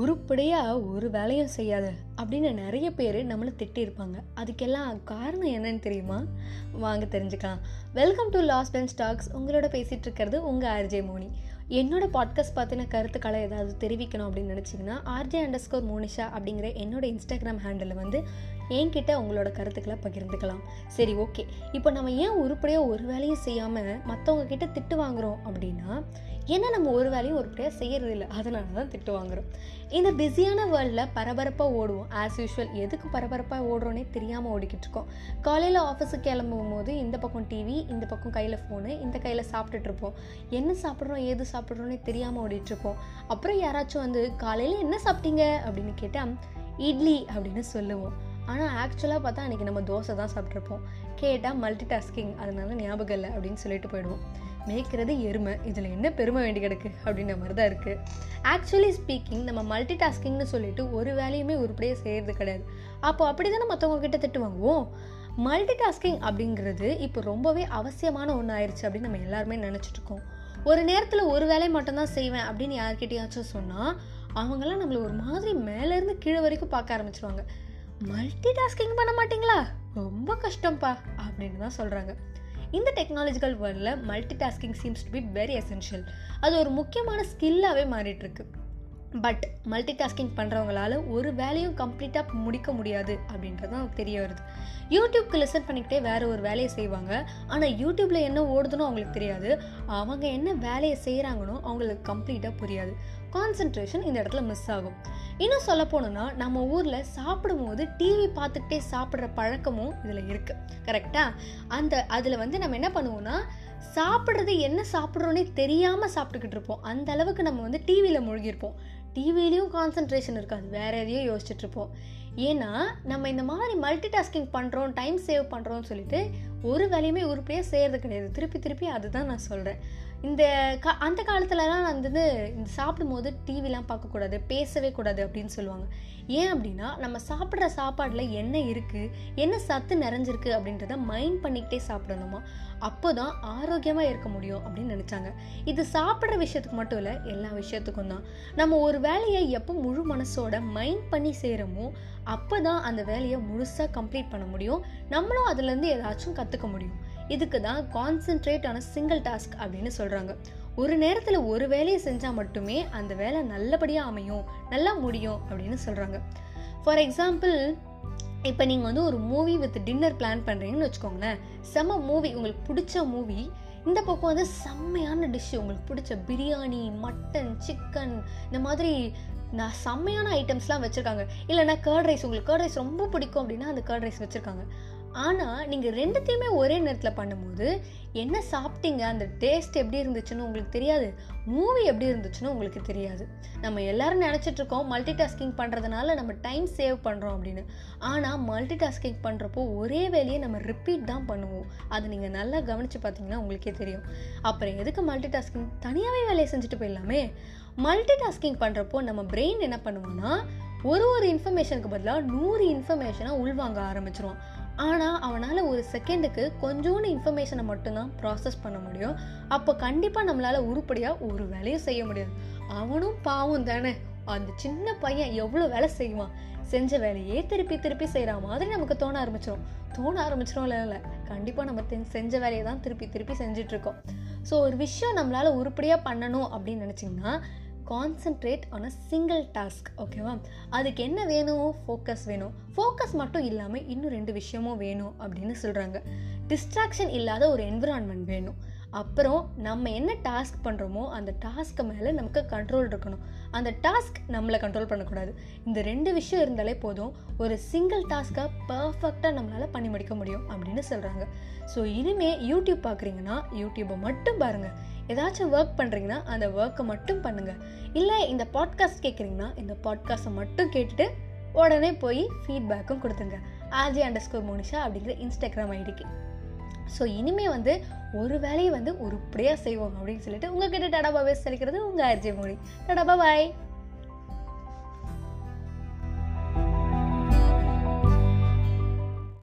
உருப்படியாக ஒரு வேலையும் செய்யாத அப்படின்னு நிறைய பேர் நம்மளை திட்டியிருப்பாங்க. அதுக்கெல்லாம் காரணம் என்னன்னு தெரியுமா? வாங்க தெரிஞ்சுக்கலாம். வெல்கம் டு லாஸ் பென் ஸ்டாக்ஸ் உங்களோட பேசிகிட்டு இருக்கிறது உங்கள் ஆர்ஜே மோனி. என்னோட பாட்காஸ்ட் பார்த்தின கருத்துக்களை ஏதாவது தெரிவிக்கணும் அப்படின்னு நினச்சிங்கன்னா ஆர்ஜே அண்டர் ஸ்கோர் மோனிஷா அப்படிங்கிற என்னோட இன்ஸ்டாகிராம் ஹேண்டில் வந்து என்கிட்ட உங்களோட கருத்துக்களை பகிர்ந்துக்கலாம். சரி ஓகே. இப்போ நம்ம ஏன் உருப்படியாக ஒரு வேலையும் செய்யாமல் மற்றவங்க கிட்ட திட்டு வாங்குறோம் அப்படின்னா ஏன்னா நம்ம ஒரு வேலையும் உருப்படியாக செய்கிறது இல்லை. அதனால தான் திட்டு வாங்குறோம். இந்த பிஸியான வேர்ல்டில் பரபரப்பாக ஓடுவோம். ஆஸ் யூஷுவல் எதுக்கு பரபரப்பாக ஓடுறோன்னே தெரியாமல் ஓடிக்கிட்டு இருக்கோம். காலையில் ஆஃபீஸுக்கு கிளம்பும் போது இந்த பக்கம் டிவி இந்த பக்கம் கையில் ஃபோனு இந்த கையில் சாப்பிட்டுட்ருப்போம் என்ன சாப்பிட்றோம் ஏது சாப்பிட்றோன்னே தெரியாமல் ஓடிட்டுருப்போம் அப்புறம் யாராச்சும் வந்து காலையில் என்ன சாப்பிட்டீங்க? அப்படின்னு கேட்டால் இட்லி அப்படின்னு சொல்லுவோம். ஆனால் ஆக்சுவலாக பார்த்தா அன்றைக்கி நம்ம தோசை தான் சாப்பிட்ருப்போம் கேட்டால் மல்டி டாஸ்கிங் அதனால ஞாபகம் இல்லை அப்படின்னு சொல்லிட்டு போயிடுவோம். மேய்க்கிறது எருமை. இதில் என்ன பெருமை வேண்டி கிடக்கு? அப்படின்ற மாதிரி தான் இருக்குது ஆக்சுவலி ஸ்பீக்கிங் நம்ம மல்டி டாஸ்கிங்னு சொல்லிட்டு ஒரு வேலையுமே உருப்படியாக செய்கிறது கிடையாது. அப்போ அப்படி தானே மற்றவங்க கிட்ட திட்டு வாங்குவோம் மல்டி டாஸ்கிங் அப்படிங்கிறது இப்போ ரொம்பவே அவசியமான ஒன்று ஆயிடுச்சு அப்படின்னு நம்ம எல்லாருமே நினச்சிட்ருக்கோம் ஒரு நேரத்தில் ஒரு வேலையை மட்டும்தான் செய்வேன் அப்படின்னு யார்கிட்டயாச்சும் சொன்னால் அவங்கெல்லாம் நம்மளை ஒரு மாதிரி மேலேருந்து கீழே வரைக்கும் பார்க்க ஆரம்பிச்சிருவாங்க. மல்டி டாஸ்கிங் பண்ண மாட்டிங்களா? ரொம்ப கஷ்டம்ப்பா அப்படின்னு தான் சொல்கிறாங்க இந்த டெக்னாலஜிக்கல் வேர்ல்டில் multi tasking seems to be very essential அது ஒரு முக்கியமான ஸ்கில்லாகவே மாறிட்டுருக்கு. பட் மல்டி டாஸ்கிங் பண்ணுறவங்களால ஒரு வேலையும் கம்ப்ளீட்டாக முடிக்க முடியாது அப்படின்றது தான் தெரிய வருது. யூடியூப்க்கு லிசன் பண்ணிக்கிட்டே வேறு ஒரு வேலையை செய்வாங்க. ஆனால் யூடியூப்பில் என்ன ஓடுதுன்னு அவங்களுக்கு தெரியாது. அவங்க என்ன வேலையை செய்கிறாங்கன்னு அவங்களுக்கு கம்ப்ளீட்டாக புரியாது. கான்சன்ட்ரேஷன் இந்த இடத்துல மிஸ் ஆகும். இன்னும் சொல்ல போனோம்னா நம்ம ஊரில் சாப்பிடும்போது டிவி பார்த்துக்கிட்டே சாப்பிட்ற பழக்கமும் இதில் இருக்குது கரெக்டாக அந்த அதில் வந்து நம்ம என்ன பண்ணுவோம்னா சாப்பிட்றது என்ன சாப்பிட்றோன்னே தெரியாமல் சாப்பிட்டுக்கிட்டு இருப்போம். அந்த அளவுக்கு நம்ம வந்து டிவியில் மூழ்கியிருப்போம். டிவிலையும் கான்சன்ட்ரேஷன் இருக்காது வேற எதையும் யோசிச்சுட்டு இருப்போம். ஏன்னா நம்ம இந்த மாதிரி மல்டி டாஸ்கிங் பண்ணுறோம் டைம் சேவ் பண்ணுறோம்னு சொல்லிட்டு ஒரு வேலையுமே உருப்படியாக செய்கிறது கிடையாது. திருப்பி திருப்பி அதுதான் நான் சொல்கிறேன் இந்த கா அந்த காலத்துலலாம் வந்து இந்த சாப்பிடும்போது டிவிலாம் பார்க்கக்கூடாது பேசவே கூடாது அப்படின்னு சொல்லுவாங்க. ஏன் அப்படின்னா நம்ம சாப்பிட்ற சாப்பாடில் என்ன இருக்குது என்ன சத்து நிறைஞ்சிருக்கு அப்படின்றத மைண்ட் பண்ணிக்கிட்டே சாப்பிடணுமா? அப்போ தான் ஆரோக்கியமாக இருக்க முடியும் அப்படின்னு நினச்சாங்க. இது சாப்பிட்ற விஷயத்துக்கு மட்டும் இல்லை எல்லா விஷயத்துக்கும் தான். நம்ம ஒரு வேலையை எப்போ முழு மனசோட மைண்ட் பண்ணி செய்கிறோமோ அப்போ தான் அந்த வேலையை முழுசாக கம்ப்ளீட் பண்ண முடியும். நம்மளும் அதுலேருந்து ஏதாச்சும் கற்றுக்க முடியும். இதுக்கு தான் கான்சென்ட்ரேட் ஆன சிங்கிள் டாஸ்க் அப்படின்னு சொல்கிறாங்க ஒரு நேரத்தில் ஒரு வேலையை செஞ்சால் மட்டுமே அந்த வேலை நல்லபடியாக அமையும் நல்லா முடியும் அப்படின்னு சொல்கிறாங்க ஃபார் எக்ஸாம்பிள் இப்போ நீங்கள் வந்து ஒரு மூவி வித் டின்னர் பிளான் பண்ணுறீங்கன்னு வச்சுக்கோங்களேன். செம்ம மூவி உங்களுக்கு பிடிச்ச மூவி இந்த பக்கம் வந்து செம்மையான டிஷ்ஷு உங்களுக்கு பிடிச்ச பிரியாணி மட்டன் சிக்கன் இந்த மாதிரி நான் செம்மையான ஐட்டம்ஸ்லாம் வச்சுருக்காங்க. இல்லைனா கர்ட் ரைஸ் உங்களுக்கு கர்ட் ரைஸ் ரொம்ப பிடிக்கும் அப்படின்னா அந்த கர்ட் ரைஸ் வச்சுருக்காங்க. ஆனால் நீங்கள் ரெண்டுத்தையுமே ஒரே நேரத்தில் பண்ணும்போது என்ன சாப்பிட்டீங்க? அந்த டேஸ்ட் எப்படி இருந்துச்சுன்னு உங்களுக்கு தெரியாது. மூவி எப்படி இருந்துச்சுன்னு உங்களுக்கு தெரியாது. நம்ம எல்லாரும் நினச்சிட்ருக்கோம் மல்டி டாஸ்கிங் பண்ணுறதுனால நம்ம டைம் சேவ் பண்ணுறோம் அப்படின்னு. ஆனால் மல்டி டாஸ்கிங் பண்ணுறப்போ ஒரே வேலையை நம்ம ரிப்பீட் தான் பண்ணுவோம். அது நீங்கள் நல்லா கவனித்து பார்த்தீங்கன்னா உங்களுக்கே தெரியும். அப்புறம் எதுக்கு மல்டி டாஸ்கிங் தனியாகவே வேலையை செஞ்சுட்டு போயிடலாமே. மல்டி டாஸ்கிங் பண்ணுறப்போ நம்ம பிரெயின் என்ன பண்ணுவோம்னா ஒரு ஒரு இன்ஃபர்மேஷனுக்கு பதிலாக நூறு இன்ஃபர்மேஷனாக உள்வாங்க ஆரம்பிச்சிருவோம். ஆனால் அவனால் ஒரு செகண்டுக்கு கொஞ்சோண்டு இன்ஃபர்மேஷனை மட்டும்தான் ப்ராசஸ் பண்ண முடியும். அப்போ கண்டிப்பாக நம்மளால் உருப்படியாக ஒரு வேலையும் செய்ய முடியாது. அவனும் பாவம் தானே. அந்த சின்ன பையன் எவ்வளோ வேலை செய்வான்? செஞ்ச வேலையே திருப்பி திருப்பி செய்கிற மாதிரி நமக்கு தோண ஆரம்பிச்சிடும் தோண ஆரம்பிச்சிடும் இல்லை. இல்லை கண்டிப்பாக நம்ம செஞ்ச வேலையை தான் திருப்பி திருப்பி செஞ்சிட்ருக்கோம் ஸோ ஒரு விஷயம் நம்மளால் உருப்படியாக பண்ணணும் அப்படின்னு நினச்சிங்கன்னா concentrate on a single task ஓகேவா அதுக்கு என்ன வேணும்? ஃபோக்கஸ் வேணும். ஃபோக்கஸ் மட்டும் இல்லாமல் இன்னும் ரெண்டு விஷயமும் வேணும் அப்படின்னு சொல்கிறாங்க டிஸ்ட்ராக்ஷன் இல்லாத ஒரு என்விரான்மெண்ட் வேணும். அப்புறம் நம்ம என்ன டாஸ்க் பண்ணுறோமோ அந்த டாஸ்க்கு மேலே நமக்கு கண்ட்ரோல் இருக்கணும். அந்த டாஸ்க் நம்மளை கண்ட்ரோல் பண்ணக்கூடாது. இந்த ரெண்டு விஷயம் இருந்தாலே போதும். ஒரு சிங்கிள் டாஸ்க்கை பர்ஃபெக்டாக நம்மளால் பண்ணி முடிக்க முடியும் அப்படின்னு சொல்கிறாங்க ஸோ இனிமேல் யூடியூப் பார்க்குறீங்கன்னா யூடியூப்பை மட்டும் பாருங்கள் ஏதாச்சும் ஒர்க் பண்ணுறீங்கன்னா அந்த ஒர்க்கை மட்டும் பண்ணுங்கள் இல்லை இந்த பாட்காஸ்ட் கேட்குறீங்கன்னா இந்த பாட்காஸ்ட்டை மட்டும் கேட்டுட்டு உடனே போய் ஃபீட்பேக்கும் கொடுத்துங்க ஆர்ஜே அண்டர் ஸ்கோர் மோனிஷா அப்படிங்கிற இன்ஸ்டாகிராம் ஐடிக்கு ஸோ இனிமே வந்து ஒரு வேலையை வந்து உருப்படியாக செய்வோம் அப்படின்னு சொல்லிட்டு உங்ககிட்ட டடாபாவே செலிக்கிறது உங்கள் ஆர்ஜி மோனி. டடாபா பாய்